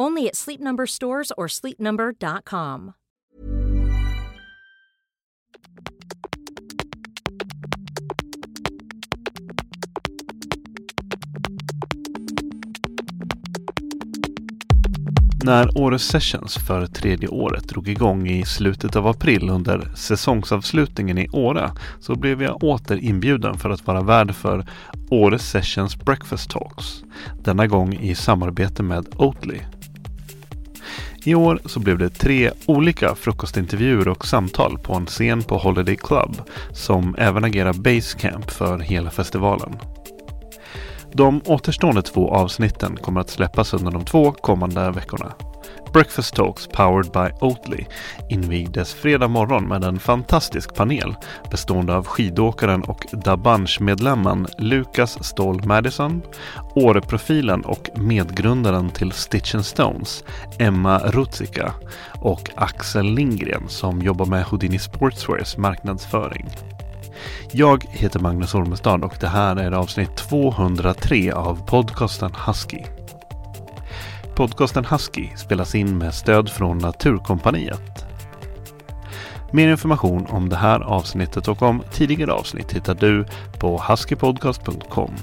Only at Sleep Number stores or sleepnumber.com. När Åre Sessions för tredje året drog igång i slutet av april under säsongsavslutningen i Åre så blev jag åter inbjuden för att vara värd för Åre Sessions Breakfast Talks. Denna gång i samarbete med Oatly. I år så blev det tre olika frukostintervjuer och samtal på en scen på Holiday Club som även agerar basecamp för hela festivalen. De återstående två avsnitten kommer att släppas under de två kommande veckorna. Breakfast Talks powered by Oatly invigdes fredag morgon med en fantastisk panel bestående av skidåkaren och Dabanch-medlemmen Lucas Ståhl Madison, Åreprofilen och medgrundaren till Stitch and Stones, Emma Rutzika och Axel Lindgren som jobbar med Houdini Sportswears marknadsföring. Jag heter Magnus Ormestad och det här är avsnitt 203 av podcasten Husky. Podcasten Husky spelas in med stöd från Naturkompaniet. Mer information om det här avsnittet och om tidigare avsnitt hittar du på huskypodcast.com.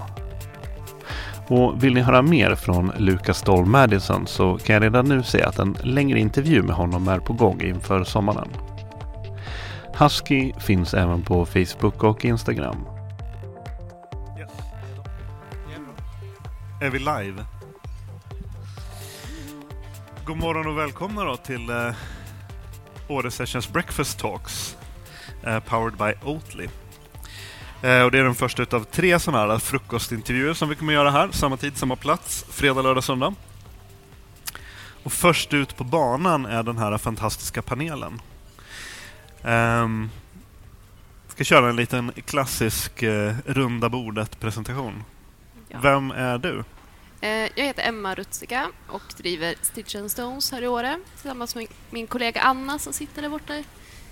Och vill ni höra mer från Lucas Stoll Madison så kan jag redan nu säga att en längre intervju med honom är på gång inför sommaren. Husky finns även på Facebook och Instagram. Yes. Är vi live? God morgon och välkomna då till uh, Åre Sessions Breakfast Talks uh, powered by Oatly. Uh, och det är den första utav tre sådana här frukostintervjuer som vi kommer göra här, samma tid, samma plats, fredag, lördag, söndag. Och först ut på banan är den här fantastiska panelen. Um, ska köra en liten klassisk uh, runda bordet-presentation. Ja. Vem är du? Uh, jag heter Emma Rutzika och driver Stitch and Stones här i Åre tillsammans med min kollega Anna som sitter där borta i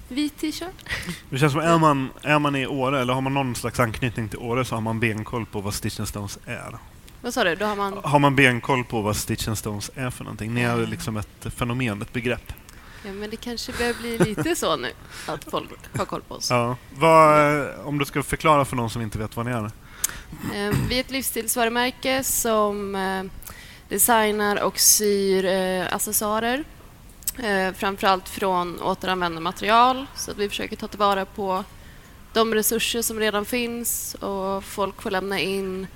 vit t-shirt. Det känns som är man, är man i Åre eller har man någon slags anknytning till Åre så har man benkoll på vad Stitch and Stones är. Vad sa du? Då har, man... har man benkoll på vad Stitch and Stones är för någonting? Ni är liksom ett fenomen, ett begrepp. Ja, men det kanske börjar bli lite så nu, att folk har koll på oss. Ja. Vad, om du ska förklara för någon som inte vet vad ni är? Eh, vi är ett livsstilsvarumärke som eh, designar och syr eh, accessoarer. Framförallt från återanvända material, så att vi försöker ta tillvara på de resurser som redan finns och folk får lämna in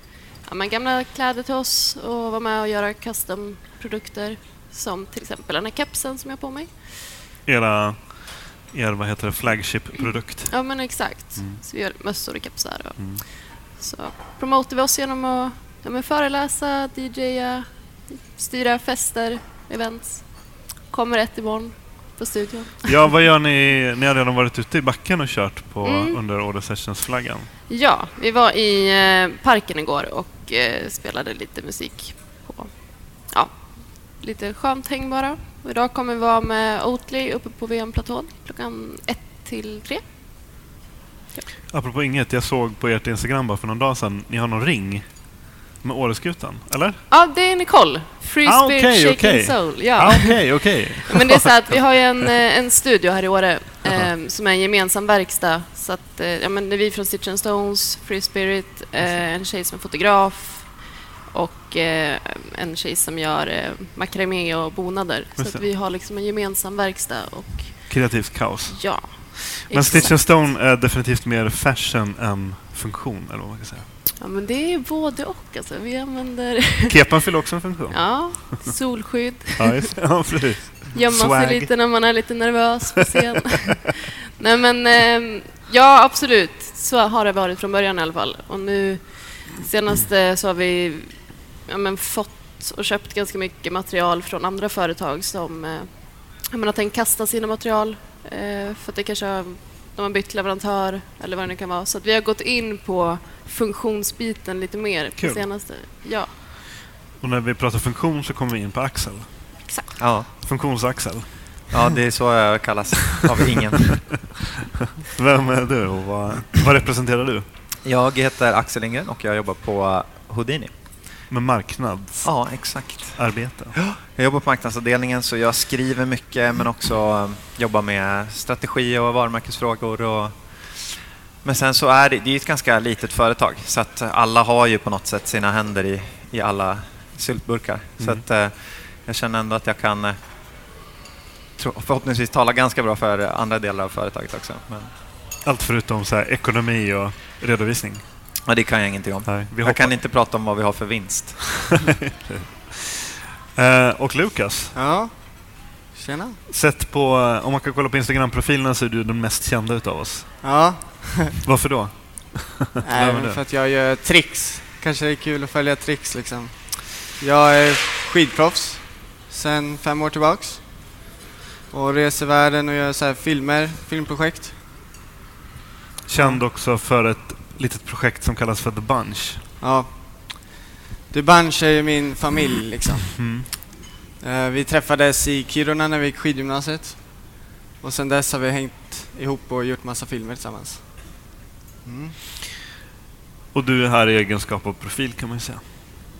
ja, men gamla kläder till oss och vara med och göra custom-produkter som till exempel den här kepsen som jag har på mig era er vad heter det, flagship-produkt. Ja, men exakt. Mm. Så vi gör mössor och kepsar. Och mm. Så promotar vi oss genom att ja, föreläsa, DJa, styra fester, events. Kommer ett imorgon på studion. Ja, vad gör ni? Ni har redan varit ute i backen och kört på mm. under Order Sessions-flaggan. Ja, vi var i eh, parken igår och eh, spelade lite musik på ja, lite skönt häng bara. Och idag kommer vi vara med Oatly uppe på VM-platån klockan ett till tre. Apropå inget, jag såg på ert Instagram bara för någon dag sedan, ni har någon ring med Åreskutan, eller? Ja, det är Nicole. Free Ah, Spirit okej, Shaking okej. Soul. Ah, Ja. Okej, okej. Men det är så att vi har en, eh, en studio här i Åre eh, som är en gemensam verkstad. Så att, eh, ja, men det är vi från Stitch and Stones, Free Spirit, eh, en tjej som är fotograf och eh, en tjej som gör eh, makramé och bonader. Så vi har liksom en gemensam verkstad och Kreativt kaos. ja. Men. Stitch and Stone är definitivt mer fashion än funktion, eller vad man kan säga. Ja, men det är både och. Alltså. Vi använder Kepan fyller också en funktion. ja, solskydd, Ja, just ja precis. gömma Swag. sig lite när man är lite nervös på scen. Nej, men eh, ja, absolut. Så har det varit från början i alla fall. Och nu senaste så har vi ja, men, fått och köpt ganska mycket material från andra företag som eh, ja, men, har tänkt kasta sina material för att det kanske har, de har bytt leverantör eller vad det nu kan vara. Så att vi har gått in på funktionsbiten lite mer Kul. på senaste. Ja, Och när vi pratar funktion så kommer vi in på Axel. exakt. Ja, Funktionsaxel. ja, det är så jag kallas av ingen. Vem är du och vad, vad representerar du? Jag heter Axel Lindgren och jag jobbar på Houdini. Med marknadsarbete. Ja, exakt. Jag jobbar på marknadsavdelningen så jag skriver mycket men också eh, jobbar med strategi och varumärkesfrågor. Och... Men sen så är det, det är ett ganska litet företag så att alla har ju på något sätt sina händer i, i alla syltburkar. Så Mm. att eh, jag känner ändå att jag kan eh, förhoppningsvis tala ganska bra för andra delar av företaget också. Men, Allt förutom så här, ekonomi och redovisning. Men det kan jag ingenting om. Nej, vi Jag kan inte prata om vad vi har för vinst. Eh, och Lukas, Ja, tjena. sett på, eh, om man kan kolla på Instagram-profilerna så är du den mest kända utav oss. Ja, Varför då? nej, för att jag gör tricks. Kanske det är kul att följa tricks liksom. Jag är skidproffs sen fem år tillbaks. Och reser världen och gör så här filmer, filmprojekt. Känd också för ett litet projekt som kallas för The Bunch. Ja. The Bunch är ju min familj liksom. Mm. Eh, Vi träffades i Kiruna när vi gick skidgymnasiet. Och sen dess har vi hängt ihop och gjort massa filmer tillsammans. Mm. Och du är här i egenskap av profil kan man ju säga.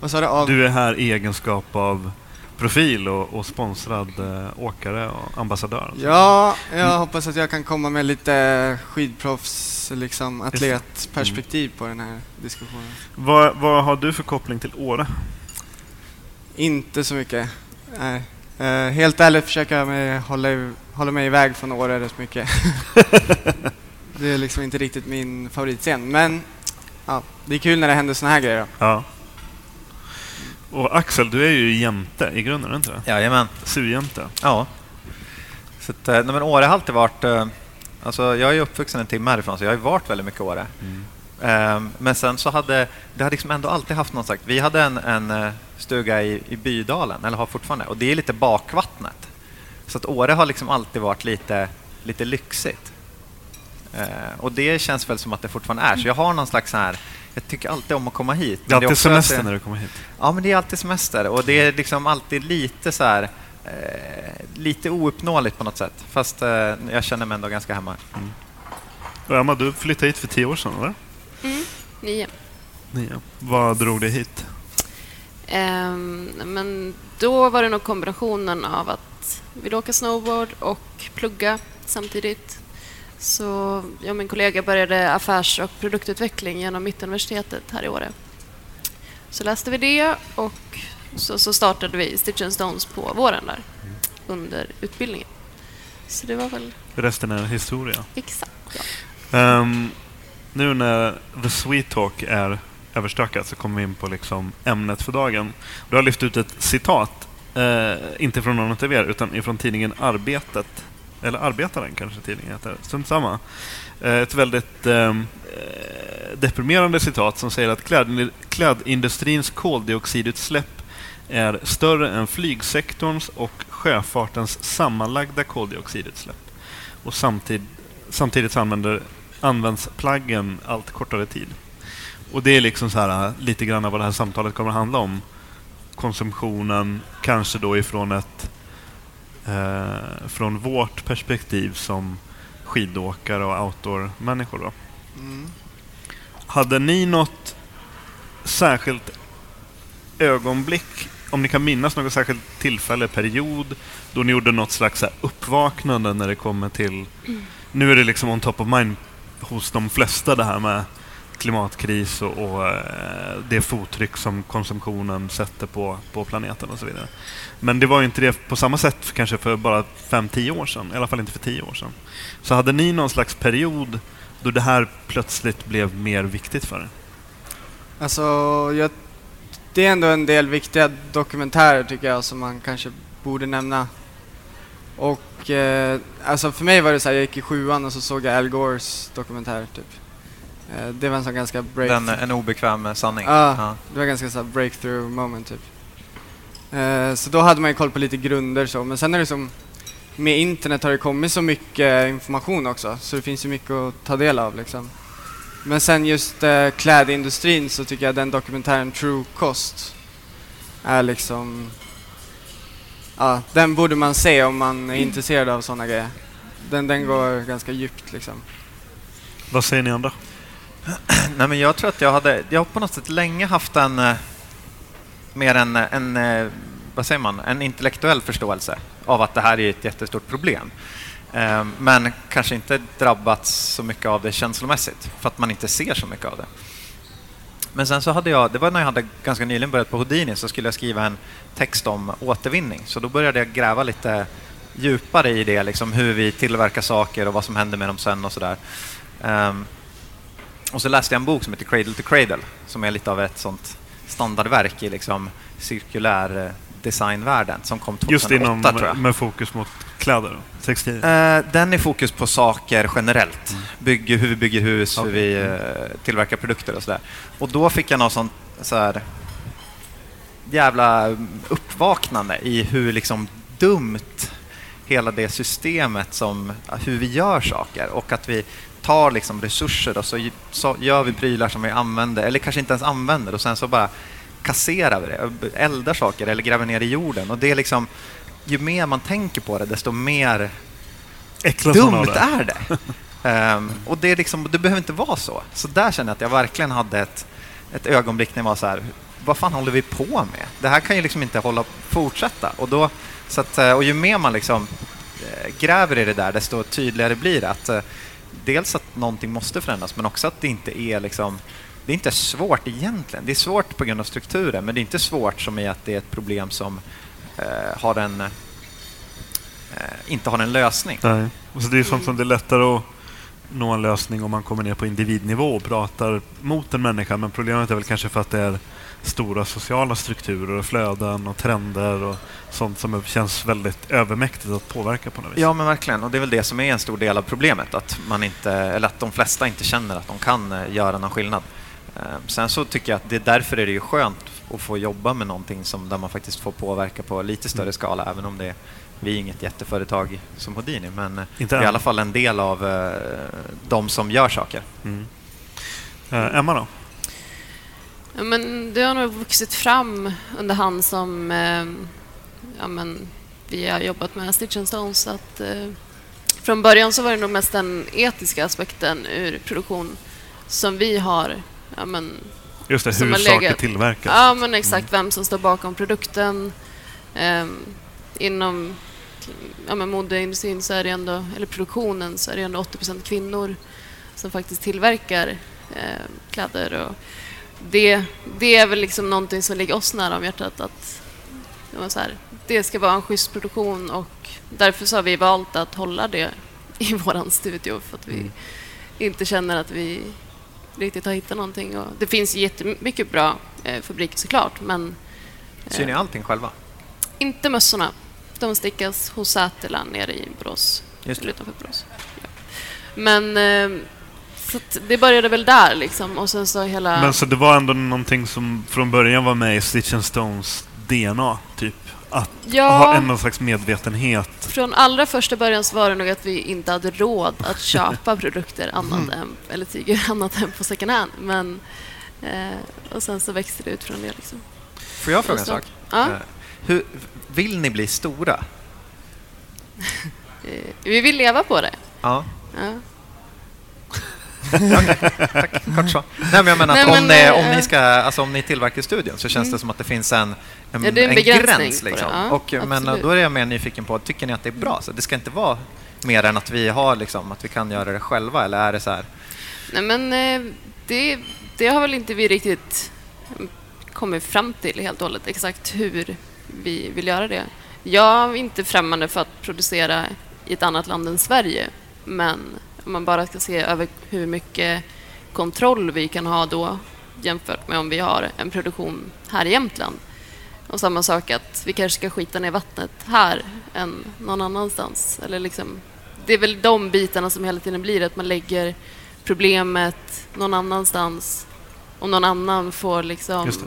Vad sa du? Av... Du är här i egenskap av profil och, och sponsrad eh, åkare och ambassadör. Ja, jag Mm. hoppas att jag kan komma med lite skidproffs, liksom atletperspektiv på den här diskussionen. Vad, vad har du för koppling till Åre? Inte så mycket. Nej. Eh, helt ärligt försöker jag mig hålla, i- hålla mig iväg från Åre rätt mycket. det är liksom inte riktigt min favoritscen, men ja, det är kul när det händer såna här grejer. Då. Ja. Och Axel, du är ju jämte i grunden, är du inte det? Jajamän. Surjämte. Ja. Så att, eh, nej, men Åre har alltid varit... eh, Alltså jag är uppvuxen en timme härifrån, så jag har ju varit väldigt mycket i Åre. Ehm, Men sen så hade det har liksom ändå alltid haft någon slags... Vi hade en, en eh, stuga i, i Bydalen, eller har fortfarande, och det är lite bakvattnet. Så att Åre har liksom alltid varit lite, lite lyxigt. Eh, och det känns väl som att det fortfarande är. Så jag har någon slags så här... Jag tycker alltid om att komma hit. Det är alltid också att semester det- när du kommer hit. Ja, men det är alltid semester och det är liksom alltid lite så här... Eh, lite ouppnåeligt på något sätt. Fast eh, jag känner mig ändå ganska hemma. Och Emma, du flyttade hit för tio år sedan, eller? Mm, nio. Nio. Vad drog dig hit? Ehm, men då var det nog kombinationen av att vilja åka snowboard och plugga samtidigt. Så jag och min kollega började affärs och produktutveckling genom Mittuniversitetet här i Åre. Så läste vi det och så, så startade vi Stitch and Stones på våren där under utbildningen. Så det var väl Resten är historia. exakt ja. Ehm, nu när The Sweet Talk är överstökat så kommer vi in på liksom ämnet för dagen. Du har lyft ut ett citat, eh, inte från någon av er, utan ifrån tidningen Arbetet. Eller Arbetaren kanske tidningen heter, strunt samma. Eh, ett väldigt ehm, eh, deprimerande citat som säger att kläd, klädindustrins koldioxidutsläpp är större än flygsektorns och sjöfartens sammanlagda koldioxidutsläpp. Och samtid, samtidigt använder, används plaggen allt kortare tid. Och det är liksom så här, eh, lite grann av vad det här samtalet kommer att handla om. Konsumtionen, kanske då ifrån ett eh, från vårt perspektiv som skidåkare och outdoor-människor. Då. Mm. Hade ni något särskilt ögonblick, om ni kan minnas något särskilt tillfälle, period, då ni gjorde något slags uppvaknande när det kommer till... Nu är det liksom on top of mind hos de flesta det här med klimatkris och, och eh, det fottryck som konsumtionen sätter på, på planeten och så vidare. Men det var ju inte det på samma sätt för, kanske för bara 5-10 år sedan, i alla fall inte för 10 år sedan. Så hade ni någon slags period då det här plötsligt blev mer viktigt för er? Alltså, jag, det är ändå en del viktiga dokumentärer tycker jag som man kanske borde nämna. Och eh, alltså för mig var det så här, jag gick i sjuan och så såg jag Al Gores dokumentär typ. Eh, det var en sån ganska break... Den, en obekväm sanning. Ja, Ja. det var ganska så breakthrough moment typ. Eh, så då hade man ju koll på lite grunder så, men sen är det som med internet har det kommit så mycket information också, så det finns ju mycket att ta del av liksom. Men sen just eh, klädindustrin så tycker jag den dokumentären True Cost är liksom... Ja, den borde man se om man är intresserad av sådana grejer. Den, den går ganska djupt liksom. Vad säger ni andra? Nej, men jag tror att jag hade, jag har på något sätt länge haft en, eh, mer en, en, eh, vad säger man, en intellektuell förståelse av att det här är ett jättestort problem. Eh, men kanske inte drabbats så mycket av det känslomässigt, för att man inte ser så mycket av det. Men sen så hade jag, det var när jag hade ganska nyligen börjat på Houdini, så skulle jag skriva en text om återvinning. Så då började jag gräva lite djupare i det, liksom hur vi tillverkar saker och vad som händer med dem sen och sådär. Ehm, och så läste jag en bok som heter Cradle to Cradle, som är lite av ett sånt standardverk i liksom cirkulär eh, designvärlden, som kom 2008 Just inom, tror jag. med fokus mot kläder och textilier? Eh, den är fokus på saker generellt. Bygger, hur vi bygger hus, hur Okej. vi eh, tillverkar produkter och sådär. Och då fick jag något sånt så här, jävla uppvaknande i hur liksom dumt hela det systemet som hur vi gör saker och att vi tar liksom resurser och så, så gör vi prylar som vi använder, eller kanske inte ens använder och sen så bara kasserar vi det, eldar saker eller gräver ner i jorden. Och det är liksom, ju mer man tänker på det, desto mer Äcklas dumt det? är det. Ehm, och det, är liksom, det behöver inte vara så. Så där känner jag att jag verkligen hade ett, ett ögonblick när jag var så här, vad fan håller vi på med? Det här kan ju liksom inte hålla fortsätta. Och, då, så att, eh, och ju mer man liksom eh, gräver i det där, desto tydligare blir det att eh, dels att någonting måste förändras, men också att det inte är liksom det är inte svårt egentligen. Det är svårt på grund av strukturen, men det är inte svårt som i att det är ett problem som eh, har en, eh, inte har en lösning. Nej. Och så det är som, som det är lättare att nå en lösning om man kommer ner på individnivå och pratar mot en människa. Men problemet är väl kanske för att det är stora sociala strukturer och flöden och trender och sånt som känns väldigt övermäktigt att påverka på något vis. Ja, men verkligen. Och det är väl det som är en stor del av problemet, att, man inte, eller att de flesta inte känner att de kan eh, göra någon skillnad. Eh, Sen så tycker jag att det är därför är det ju skönt att få jobba med någonting som, där man faktiskt får påverka på lite större skala, även om det är, vi är inget jätteföretag som Houdini, men eh, Inte vi är i alla fall en del av eh, de som gör saker. Mm. Eh, Emma då? Ja, men det har nog vuxit fram under hand som eh, ja, men, vi har jobbat med Stitch and Stones. Så att, eh, från början så var det nog mest den etiska aspekten ur produktion som vi har ja, men, Just det, hur saker tillverkas. Ja, men exakt vem som står bakom produkten. Ehm, inom ja, men modeindustrin så är det ändå, eller produktionen så är det ändå 80% kvinnor som faktiskt tillverkar eh, kläder. Och det, det är väl liksom någonting som ligger oss nära om hjärtat att det, var så här, det ska vara en schysst produktion och därför så har vi valt att hålla det i våran studio för att vi Mm. inte känner att vi riktigt har hittat någonting. Och det finns jättemycket bra eh, fabriker såklart, men Syr ni eh, allting själva? inte mössorna. De stickas hos Sätela nere i Borås, Just eller utanför Borås. Ja. Men eh, så att det började väl där liksom och sen så hela... Men så det var ändå någonting som från början var med i Stitch and Stones DNA, typ? Att ja, ha en slags medvetenhet. från allra första början så var det nog att vi inte hade råd att köpa produkter annat Mm. än, eller tyger annat än på second hand. Men, eh, och sen så växte det ut från det liksom. Får jag fråga en sak? Ja, Eh, Hur, vill ni bli stora? eh, vi vill leva på det. Ja. Ja. Okej, tack. Kort så. Nej, men jag menar Nej, att om, men, ni, eh, om, ni ska, alltså, om ni tillverkar studion så känns det som att det finns en, en, Ja, det en en gräns. Liksom. ja, och, men absolut. då är jag mer nyfiken på, tycker ni att det är bra? Så det ska inte vara mer än att vi har liksom, att vi kan göra det själva eller är det så här? Nej, men eh, det, det har väl inte vi riktigt mm, kommit fram till helt och hållet, exakt hur vi vill göra det. Jag är inte främmande för att producera i ett annat land än Sverige, men om man bara ska se över hur mycket kontroll vi kan ha då jämfört med om vi har en produktion här i Jämtland. Och samma sak att vi kanske ska skita ner vattnet här än någon annanstans. Eller liksom, det är väl de bitarna som hela tiden blir att man lägger problemet någon annanstans och någon annan får liksom Just det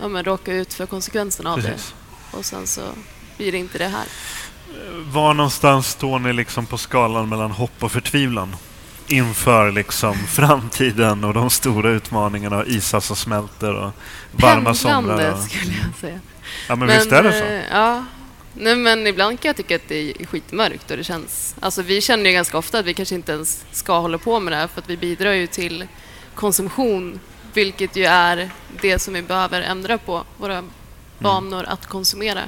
ja, men råka ut för konsekvenserna av Precis. det. Och sen så blir det inte det här. Var någonstans står ni liksom på skalan mellan hopp och förtvivlan? Inför liksom framtiden och de stora utmaningarna och isar som smälter och varma somrar. Och... skulle jag säga. Ja, men, visst är det så? eh, Ja. Nej, men ibland kan jag tycka att det är skitmörkt och det känns... Alltså vi känner ju ganska ofta att vi kanske inte ens ska hålla på med det här för att vi bidrar ju till konsumtion, vilket ju är det som vi behöver ändra på, våra vanor att konsumera.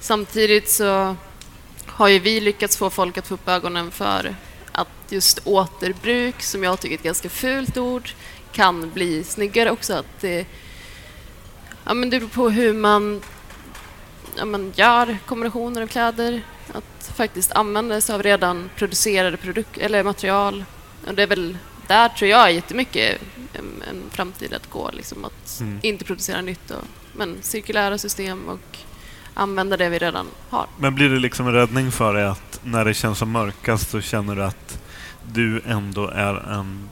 Samtidigt så har ju vi lyckats få folk att få upp ögonen för att just återbruk, som jag tycker är ett ganska fult ord, kan bli snyggare också. Att det, ja, men det beror på hur man, ja, man gör kombinationer av kläder. Att faktiskt använda sig av redan producerade produk- eller material. Och det är väl där tror jag jättemycket en, en framtid att gå. Liksom att Mm. inte producera nytt, och, men cirkulära system och använda det vi redan har. Men blir det liksom en räddning för dig att när det känns som mörkast så känner du att du ändå är en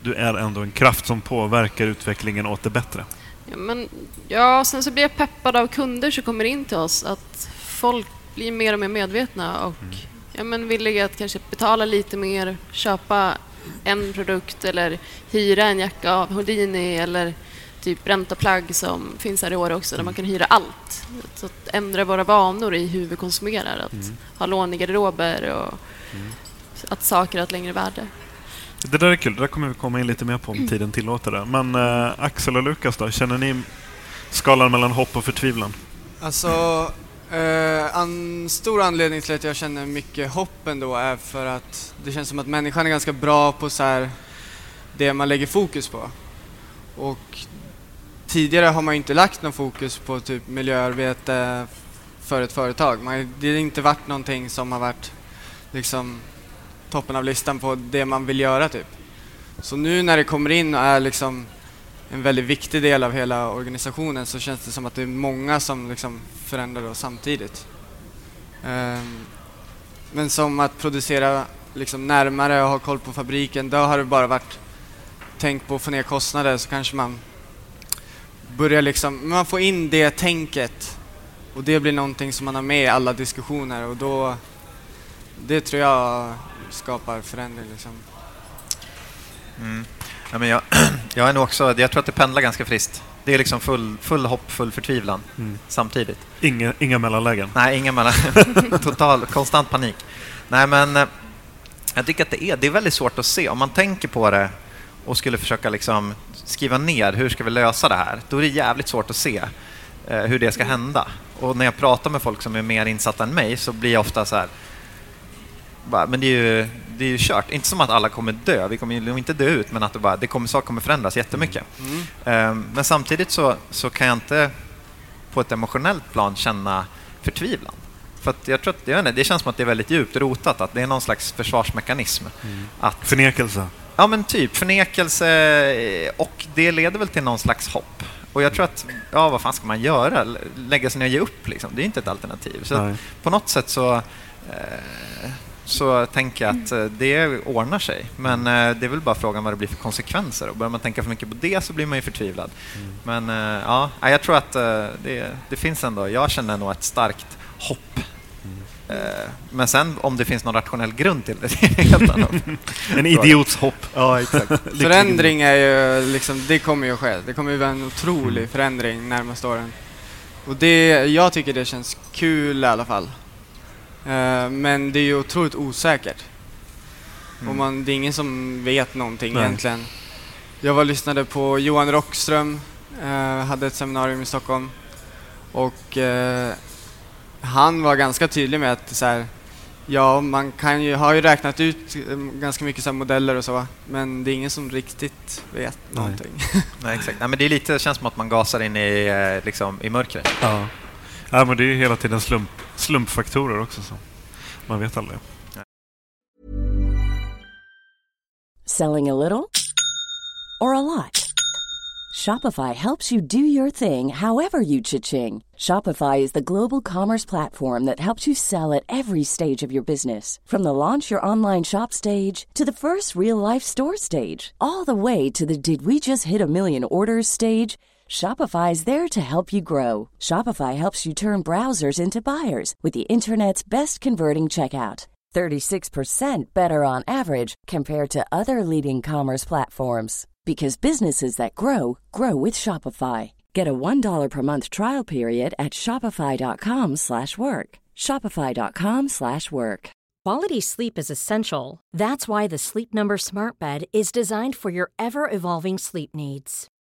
du är ändå en kraft som påverkar utvecklingen åt det bättre? Ja, men, ja, sen så blir jag peppad av kunder som kommer in till oss att folk blir mer och mer medvetna och ja, men villiga att kanske betala lite mer, köpa en produkt eller hyra en jacka av Houdini eller typ ränta plagg som finns här i år också där man kan hyra allt. Så att ändra våra vanor i hur vi konsumerar, att ha lån i garderober och att saker har ett längre värde. Det där är kul. Det där kommer vi komma in lite mer på om tiden tillåter det. Men eh, Axel och Lukas då? Känner ni skalan mellan hopp och förtvivlan? Alltså, eh, en stor anledning till att jag känner mycket hopp ändå är för att det känns som att människan är ganska bra på så här, det man lägger fokus på. Och tidigare har man ju inte lagt någon fokus på typ miljöarbete för ett företag. Man, det har inte varit någonting som har varit liksom toppen av listan på det man vill göra typ. Så nu när det kommer in och är liksom en väldigt viktig del av hela organisationen så känns det som att det är många som liksom förändrar oss samtidigt. Um, men som att producera liksom närmare och ha koll på fabriken, då har det bara varit tänk på att få ner kostnader så kanske man börjar liksom, man får in det tänket och det blir någonting som man har med i alla diskussioner och då, det tror jag skapar förändring liksom. Mm. Ja, men jag, jag är nog också, jag tror att det pendlar ganska friskt. Det är liksom full, full hopp, full förtvivlan Mm. samtidigt. Inga, inga mellanlägen? Nej, inga mellan. Total, konstant panik. Nej, men eh, jag tycker att det är, det är väldigt svårt att se. Om man tänker på det och skulle försöka liksom skriva ner hur ska vi lösa det här, då är det jävligt svårt att se eh, hur det ska hända. Och när jag pratar med folk som är mer insatta än mig så blir jag ofta så här, men det är, ju, det är ju kört. Inte som att alla kommer dö, vi kommer ju inte dö ut, men att det, bara, det kommer, saker kommer förändras jättemycket. Eh, men samtidigt så, så kan jag inte på ett emotionellt plan känna förtvivlan. För att jag tror att, jag vet inte, det känns som att det är väldigt djupt rotat, att det är någon slags försvarsmekanism. Att, Förnekelse? ja men typ, förnekelse och det leder väl till någon slags hopp. Och jag tror att, ja vad fan ska man göra? Lägga sig ner och ge upp liksom? Det är inte ett alternativ. Så på något sätt så, eh, så tänker jag att eh, det ordnar sig. Men eh, det är väl bara frågan vad det blir för konsekvenser. Och börjar man tänka för mycket på det så blir man ju förtvivlad. Men eh, ja, jag tror att det, det finns ändå, jag känner nog ett starkt hopp. Eh, Men sen om det finns någon rationell grund till det, det är helt annan. En idiots hopp. Ja, exakt. Förändring är ju liksom, det kommer ju ske. Det kommer ju vara en otrolig förändring närmaste åren. Och det, jag tycker det känns kul i alla fall. Eh, men det är ju otroligt osäkert. Mm. Och man, det är ingen som vet någonting Nej. egentligen. Jag var lyssnade på Johan Rockström, eh, hade ett seminarium i Stockholm. Och eh, han var ganska tydlig med att så här, ja, man kan ju, har ju räknat ut ganska mycket så här modeller och så, men det är ingen som riktigt vet Nej. någonting. Nej, exakt. Nej, men det är lite, det känns som att man gasar in i, liksom, i mörkret. Ja ja, men det är ju hela tiden slump, slumpfaktorer också. Så. Man vet aldrig. Selling a little or a lot? Shopify helps you do your thing however you cha-ching. Shopify is the global commerce platform that helps you sell at every stage of your business. From the launch your online shop stage to the first real life store stage, all the way to the did we just hit a million orders stage. Shopify is there to help you grow. Shopify helps you turn browsers into buyers with the internet's best converting checkout. 36% better on average compared to other leading commerce platforms because businesses that grow grow with Shopify. Get a $1 per month trial period at shopify.com/work. shopify.com/work. Quality sleep is essential. That's why the Sleep Number Smart Bed is designed for your ever evolving sleep needs.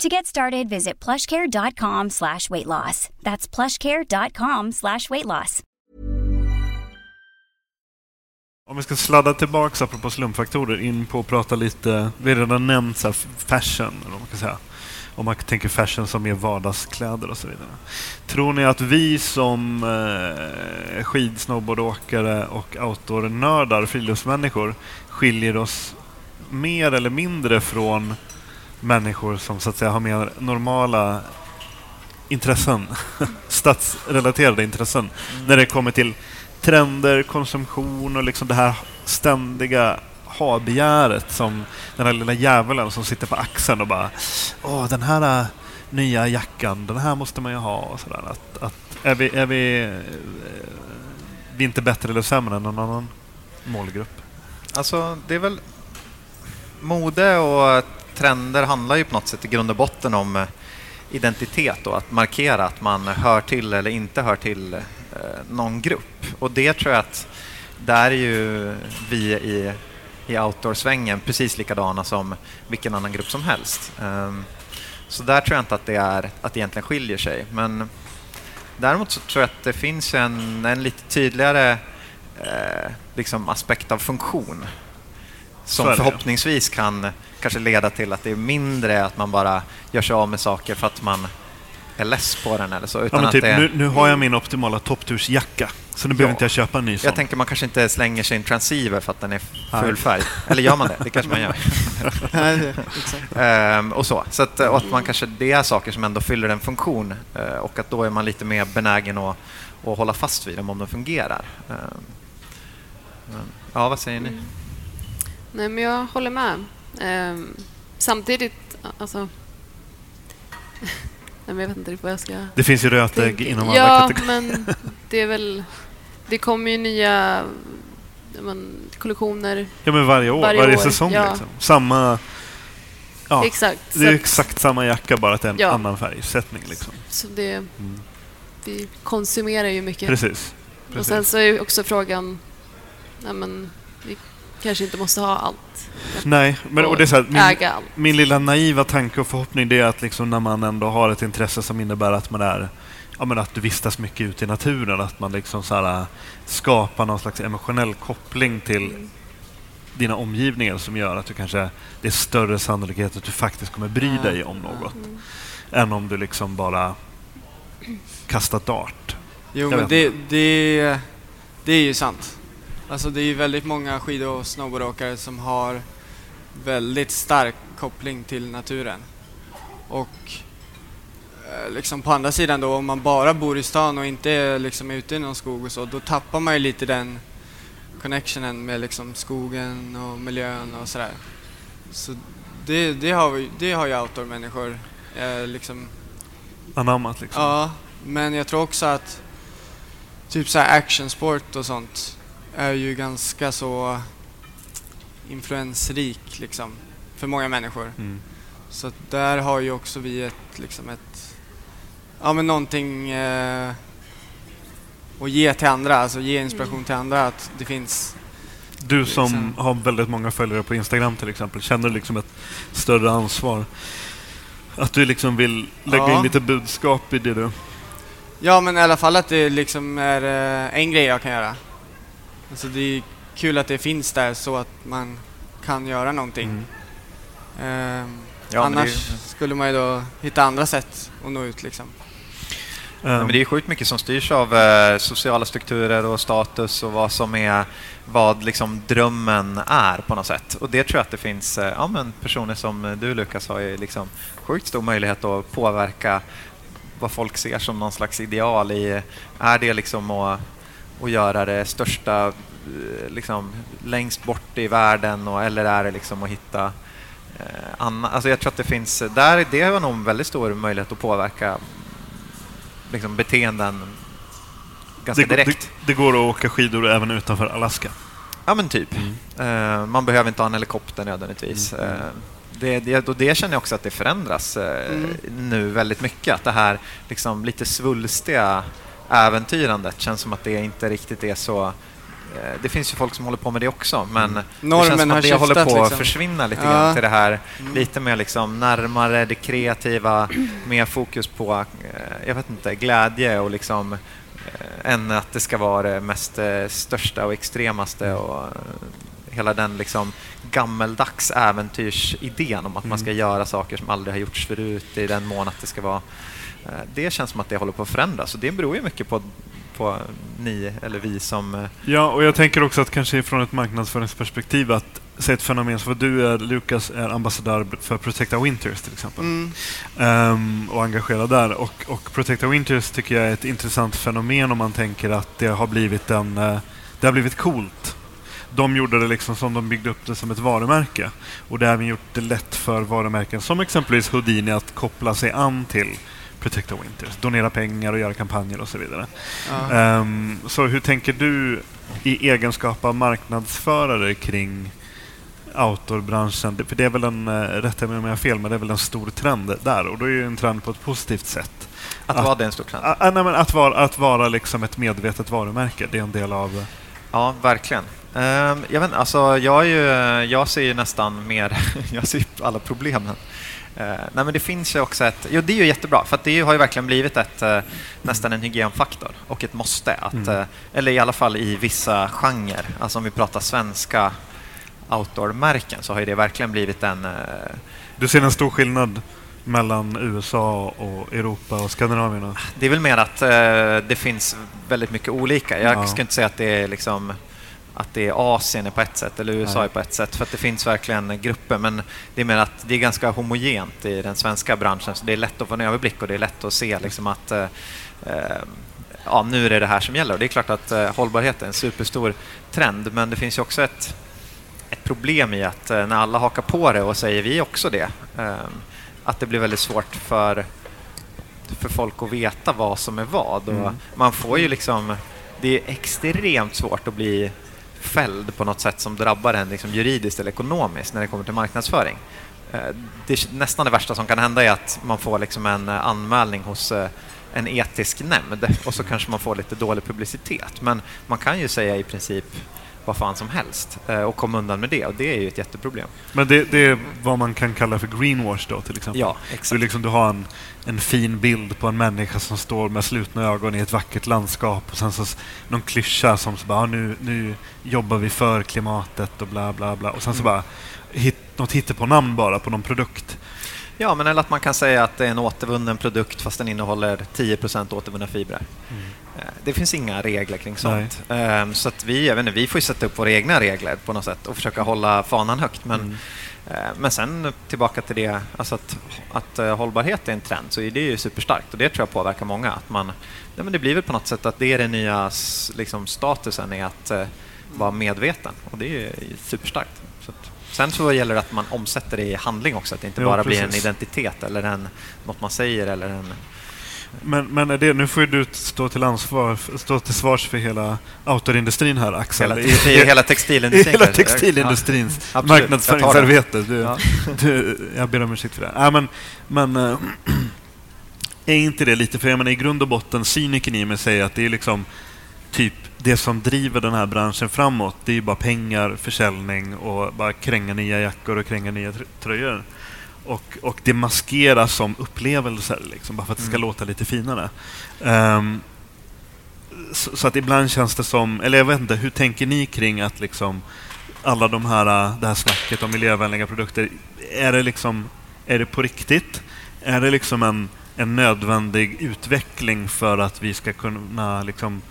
To get started, visit plushcare.com slash weight loss. That's plushcare.com slash weight loss. Om vi ska sladda tillbaka apropå slumpfaktorer in på att prata lite, vi har redan nämnt så här fashion, eller vad man kan säga. Om man tänker fashion som är vardagskläder och så vidare. Tror ni att vi som eh, skidsnowboardåkare och outdoor-nördar, friluftsmänniskor, skiljer oss mer eller mindre från människor som så att säga har mer normala intressen, stadsrelaterade intressen, när det kommer till trender, konsumtion och liksom det här ständiga ha-begäret som den här lilla djävulen som sitter på axeln och bara Åh, den här äh, nya jackan, den här måste man ju ha och sådär. Att, att, är vi, är vi, eh, vi är inte bättre eller sämre än någon annan målgrupp? Alltså, det är väl... Mode och trender handlar ju på något sätt i grund och botten om eh, identitet och att markera att man hör till eller inte hör till eh, någon grupp. Och det tror jag att där är ju vi i, i outdoor-svängen precis likadana som vilken annan grupp som helst. Ehm, så där tror jag inte att det, är, att det egentligen skiljer sig. Men däremot så tror jag att det finns en, en lite tydligare eh, liksom aspekt av funktion som det. förhoppningsvis kan kanske leda till att det är mindre att man bara gör sig av med saker för att man är less på den eller så. Ja, Utan men typ, att det, nu, nu har jag min optimala topptursjacka, så nu behöver Ja. inte jag köpa en ny sån. jag tänker man kanske inte slänger sin transceiver för att den är full färg. Eller gör man det? Det kanske man gör. Ehm, och så. så att, och att man kanske, det är saker som ändå fyller en funktion eh, och att då är man lite mer benägen att, att hålla fast vid dem om de fungerar. Ehm, ja, vad säger ni? Nej, men jag håller med. Ehm, samtidigt, alltså... Nej, men jag vet inte riktigt vad jag ska... Det finns ju rötägg inom alla Ja, kategorier. men det är väl... Det kommer ju nya ja, men, kollektioner. Ja, men varje år, Varje varje, år, säsong ja. liksom. Samma... Ja, Exakt. det är exakt samma jacka, bara att det är en Ja. annan färgsättning. Liksom. så det, Mm. vi konsumerar ju mycket. Precis. Och Precis. sen så är ju också frågan... Nej, men vi kanske inte måste ha allt. Nej, men och det är så här, min, min lilla naiva tanke och förhoppning det är att liksom när man ändå har ett intresse som innebär att man är Ja, men att du vistas mycket ute i naturen, att man liksom så här, skapar någon slags emotionell koppling till dina omgivningar som gör att du kanske, det är större sannolikhet att du faktiskt kommer bry dig om något. Mm. Än om du liksom bara kastar dart. Jo, men det, det, det är ju sant. Alltså det är ju väldigt många skid och snowboardåkare som har väldigt stark koppling till naturen. Och eh, liksom på andra sidan då, om man bara bor i stan och inte är liksom ute i någon skog och så, då tappar man ju lite den connectionen med liksom skogen och miljön och sådär. Så det, det, har, vi, det har ju outdoor-människor eh, liksom Anammat liksom. Ja, men jag tror också att typ så här actionsport och sånt är ju ganska så influensrik liksom för många människor. Mm. Så där har ju också vi ett liksom ett ja men någonting eh, att ge till andra, alltså ge inspiration till andra att det finns Du som Liksom- har väldigt många följare på Instagram till exempel, känner du liksom ett större ansvar? Att du liksom vill lägga Ja. in lite budskap i det du... Ja, men i alla fall att det liksom är eh, en grej jag kan göra. Alltså det är kul att det finns där så att man kan göra någonting. Mm. Ehm, Ja, det annars ju- skulle man ju då hitta andra sätt att nå ut liksom. Ehm, men det är sjukt mycket som styrs av eh, sociala strukturer och status och vad som är vad liksom drömmen är på något sätt. Och det tror jag att det finns eh, ja, men personer som du Lukas har ju liksom sjukt stor möjlighet att påverka vad folk ser som någon slags ideal i. Är det liksom att, att göra det största eh, liksom längst bort i världen och, eller är det liksom att hitta eh, anna, alltså jag tror att det finns, där, det har nog en väldigt stor möjlighet att påverka liksom beteenden ganska det, direkt. Det, det går att åka skidor även utanför Alaska. Ja, men typ. Mm. Eh, man behöver inte ha en helikopter nödvändigtvis. Mm. Eh, det, det, och det känner jag också att det förändras eh, Mm. nu väldigt mycket. Att det här liksom, lite svulstiga äventyrandet känns som att det inte riktigt är så... Eh, det finns ju folk som håller på med det också, men det känns som att det håller på att liksom. försvinna lite Ja. grann till det här Mm. lite mer liksom närmare det kreativa, mer fokus på, eh, jag vet inte, glädje och liksom eh, än att det ska vara det mest största och extremaste och hela den liksom gammeldags äventyrsidén om att man ska Mm. göra saker som aldrig har gjorts förut i den mån att det ska vara eh, det känns som att det håller på att förändras och det beror ju mycket på, på ni eller vi som eh, Ja, och jag tänker också att kanske från ett marknadsföringsperspektiv att se ett fenomen som vad du är, Lukas är ambassadör för Protecta Winters till exempel. Mm. Ehm, och engagerad där. Och, och Protecta Winters tycker jag är ett intressant fenomen om man tänker att det har blivit en... eh, det har blivit coolt. De gjorde det liksom som de byggde upp det som ett varumärke. Och det har även gjort det lätt för varumärken som exempelvis Houdini att koppla sig an till Protecta Winters. Donera pengar och göra kampanjer och så vidare. Ja. Ehm, så hur tänker du i egenskap av marknadsförare kring outdoorbranschen? För det är väl en, eh, rätta mig om jag har fel, men det är väl en stor trend där. Och då är ju en trend på ett positivt sätt. att Att- vara det en stor trend. Ah, ah, nej, men att vara, att vara liksom ett medvetet varumärke, det är en del av... Ja, verkligen. Ehm, jag, vet, alltså, jag, ju, jag ser ju nästan mer, jag ser alla problemen. Uh, nej, men det finns ju också ett, jo det är ju jättebra för det har ju verkligen blivit ett, eh, nästan en hygienfaktor och ett måste. Att, Mm. eh, eller i alla fall i vissa genrer, alltså om vi pratar svenska outdoor-märken så har det verkligen blivit en eh, Du ser en stor skillnad mellan USA och Europa och Skandinavien? Det är väl mer att det finns väldigt mycket olika. Jag Ja. ska inte säga att det är liksom att det är Asien är på ett sätt eller USA är på ett sätt för att det finns verkligen grupper men det är mer att det är ganska homogent i den svenska branschen så det är lätt att få en överblick och det är lätt att se liksom att eh, eh, ja, nu är det det här som gäller och det är klart att eh, hållbarhet är en superstor trend men det finns ju också ett, ett problem i att eh, när alla hakar på det och säger vi också det eh, att det blir väldigt svårt för för folk att veta vad som är vad. Mm. Man får ju liksom, det är extremt svårt att bli fälld på något sätt som drabbar en liksom juridiskt eller ekonomiskt när det kommer till marknadsföring. Eh, det är nästan det värsta som kan hända är att man får liksom en eh, anmälning hos eh, en etisk nämnd och så kanske man får lite dålig publicitet. Men man kan ju säga i princip vad fan som helst eh, och komma undan med det. Och det är ju ett jätteproblem. Men det, det är vad man kan kalla för greenwash då till exempel? Ja, Du, exakt. liksom, du har en, en fin bild på en människa som står med slutna ögon i ett vackert landskap och sen så någon klyscha som så bara, "Ah, nu, nu jobbar vi för klimatet och bla bla bla. Och sen så Mm. bara hit, något hittepånamn bara på någon produkt. Ja, men eller att man kan säga att det är en återvunnen produkt fast den innehåller 10 återvunna fibrer. Eh, Det finns inga regler kring sånt. Ehm, Så att vi, jag vet inte, vi får sätta upp våra egna regler på något sätt och försöka hålla fanan högt. Men, Mm. eh, men sen tillbaka till det, alltså att, att eh, hållbarhet är en trend, så är det ju superstarkt och det tror jag påverkar många. Att man, ja, men det blir väl på något sätt att det är den nya liksom, statusen i att eh, vara medveten och det är ju superstarkt. Så att, sen så gäller det att man omsätter det i handling också, att det inte Ja, bara blir en precis. identitet eller en, något man säger eller en Men, men är det, nu får du stå till, ansvar, stå till svars för hela outdoorindustrin här Axel. Hela, I- textil, hela I textilindustrin. hela textilindustrins Ja, marknadsföringsarbete. Du, Ja. du, jag ber om ursäkt för det. Ja, men, men, äh, är inte det lite, för jag menar, i grund och botten, cynikern i mig säger att det är liksom typ det som driver den här branschen framåt, det är ju bara pengar, försäljning och bara kränga nya jackor och kränga nya tr- tröjor. Och, och det maskeras som upplevelser, liksom, bara för att det ska Mm. låta lite finare. Ehm, så, så att ibland känns det som, eller jag vet inte, hur tänker ni kring att liksom alla de här, det här snacket om miljövänliga produkter, är det liksom, är det på riktigt? Är det liksom en, en nödvändig utveckling för att vi ska kunna liksom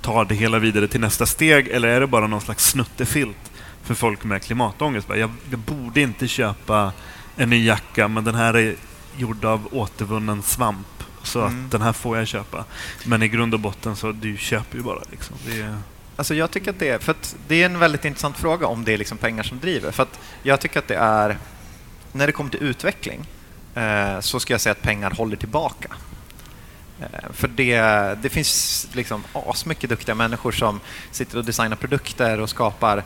ta det hela vidare till nästa steg? Eller är det bara någon slags snuttefilt för folk med klimatångest? Jag, jag borde inte köpa en ny jacka, men den här är gjord av återvunnen svamp. Så Mm. att den här får jag köpa. Men i grund och botten så du köper ju bara. Liksom. Är, Alltså jag tycker att det är, för det är en väldigt intressant fråga om det är liksom pengar som driver. För att jag tycker att det är, när det kommer till utveckling, eh, så ska jag säga att pengar håller tillbaka. Eh, för det, det finns liksom asmycket duktiga människor som sitter och designar produkter och skapar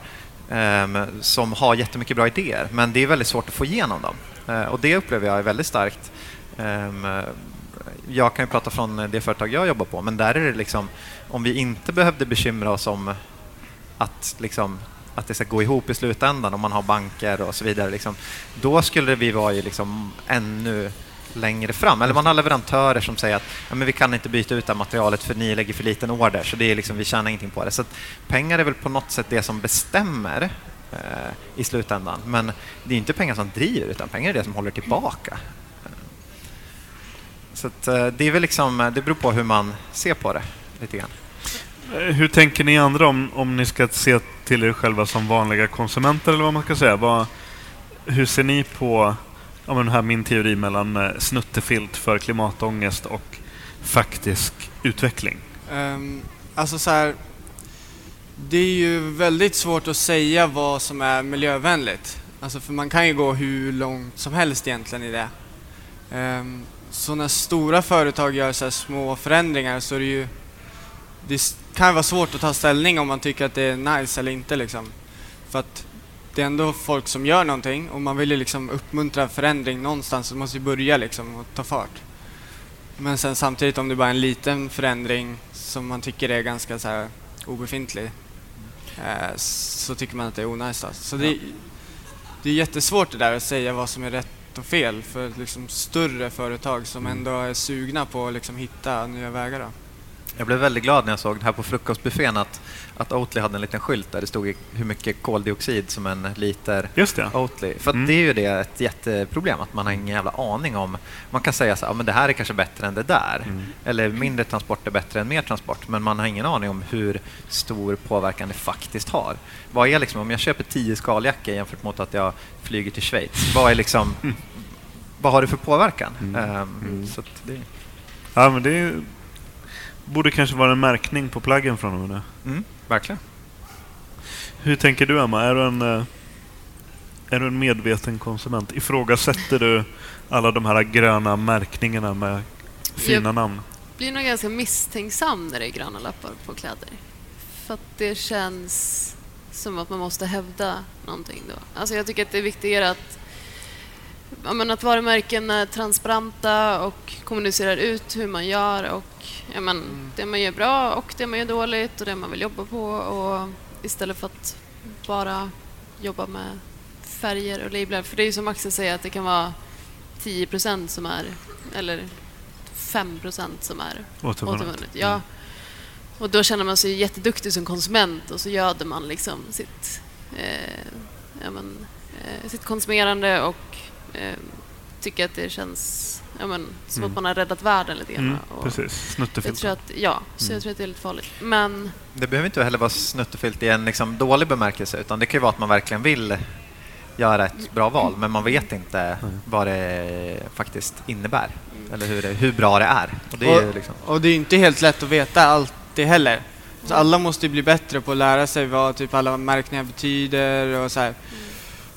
Ehm, som har jättemycket bra idéer, men det är väldigt svårt att få igenom dem. Eh, och det upplever jag är väldigt starkt. Ehm, jag kan ju prata från det företag jag jobbar på, men där är det liksom om vi inte behövde bekymra oss om att, liksom, att det ska gå ihop i slutändan, om man har banker och så vidare, liksom, då skulle vi vara ju liksom ännu längre fram. Eller man har leverantörer som säger att ja, men vi kan inte byta ut det här materialet för ni lägger för liten order, så det är liksom, vi tjänar ingenting på det. Så pengar är väl på något sätt det som bestämmer eh, i slutändan. Men det är inte pengar som driver, utan pengar är det som håller tillbaka. Så att, eh, det är väl liksom, det beror på hur man ser på det lite grann. Eh, Hur tänker ni andra om, om ni ska se till er själva som vanliga konsumenter eller vad man ska säga? Vad, hur ser ni på ja, men här min teori mellan eh, snuttefilt för klimatångest och faktisk utveckling? Um, alltså så här, det är ju väldigt svårt att säga vad som är miljövänligt. Alltså för man kan ju gå hur långt som helst egentligen i det. Um, så när stora företag gör så här små förändringar så är det ju det kan vara svårt att ta ställning om man tycker att det är nice eller inte liksom. För att det är ändå folk som gör någonting och man vill ju liksom uppmuntra förändring någonstans så man måste ju börja liksom och ta fart. Men sen samtidigt om det bara är en liten förändring som man tycker är ganska så här obefintlig eh, så tycker man att det är onajs. Så det, det är jättesvårt det där att säga vad som är rätt och fel för liksom större företag som ändå är sugna på att liksom hitta nya vägar. Då. Jag blev väldigt glad när jag såg det här på frukostbuffén att, att Oatly hade en liten skylt där det stod hur mycket koldioxid som en liter Just det. Oatly. För att Mm. det är ju det ett jätteproblem, att man har ingen jävla aning om... Man kan säga så här, men det här är kanske bättre än det där. Mm. Eller mindre transport är bättre än mer transport. Men man har ingen aning om hur stor påverkan det faktiskt har. Vad är liksom, om jag köper 10 skaljackor jämfört mot att jag flyger till Schweiz, vad är liksom... Vad har det för påverkan? Mm. Mm. Så att det, Ja, men det är, borde kanske vara en märkning på plaggen från och med nu. mm, verkligen. Hur tänker du Emma? Är du en, eh, är du en medveten konsument? Ifrågasätter du alla de här gröna märkningarna med fina Jag- namn? blir nog ganska misstänksam när det är gröna lappar på kläder. För att det känns som att man måste hävda någonting då. Alltså jag tycker att det är viktigare att, men att varumärken är transparenta och kommunicerar ut hur man gör och ja, men, det man gör bra och det man gör dåligt och det man vill jobba på. Och istället för att bara jobba med färger och lablar. För det är ju som Axel säger att det kan vara 10% som är, eller 5% som är Återvunnet. Ja. Och då känner man sig jätteduktig som konsument och så göder man liksom sitt, eh, ja, men, eh, sitt konsumerande och eh, tycker att det känns ja, men, som Mm. att man har räddat världen lite grann. Mm, och precis, jag tror att, ja, så Mm. jag tror att det är lite farligt. Men Det behöver inte heller vara snuttefilt i en liksom dålig bemärkelse utan det kan ju vara att man verkligen vill göra ett bra val men man vet inte Mm. vad det faktiskt innebär eller hur, det, hur bra det är. Och det är Och- liksom, Och det är inte helt lätt att veta allt det heller. Så alla måste ju bli bättre på att lära sig vad typ alla märkningar betyder och så här.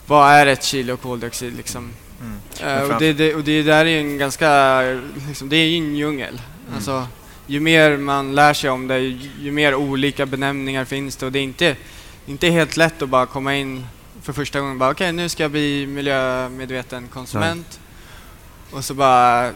Vad är ett kilo koldioxid liksom? Mm. Eh, och, det, det, och det där är ju en ganska, liksom, det är ju en djungel. Alltså, ju mer man lär sig om det, ju, ju mer olika benämningar finns det och det är inte, inte helt lätt att bara komma in för första gången och bara okej nu ska jag bli miljömedveten konsument. Och så bara,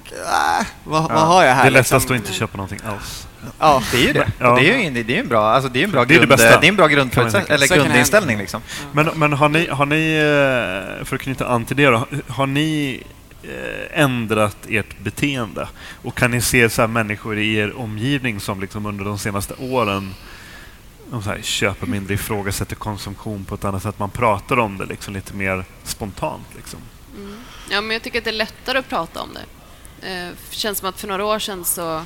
okej, äh, vad, vad har jag här? det är lättast liksom? att inte köpa någonting alls. Ja. Det är ju det. Ja. Det är ju en, det är ju en bra, alltså det är en bra, Det är det grund, bästa. det är en bra grundförutsättning, eller grundinställning liksom. Men, men har ni, har ni eh, för att knyta an till det då, har ni eh, ändrat ert beteende? Och kan ni se så här människor i er omgivning som liksom under de senaste åren de så här, köper mindre, ifrågasätter konsumtion på ett annat sätt? Man pratar om det liksom lite mer spontant. Liksom. Mm. Ja, men jag tycker att det är lättare att prata om det. Eh, känns som att för några år sedan så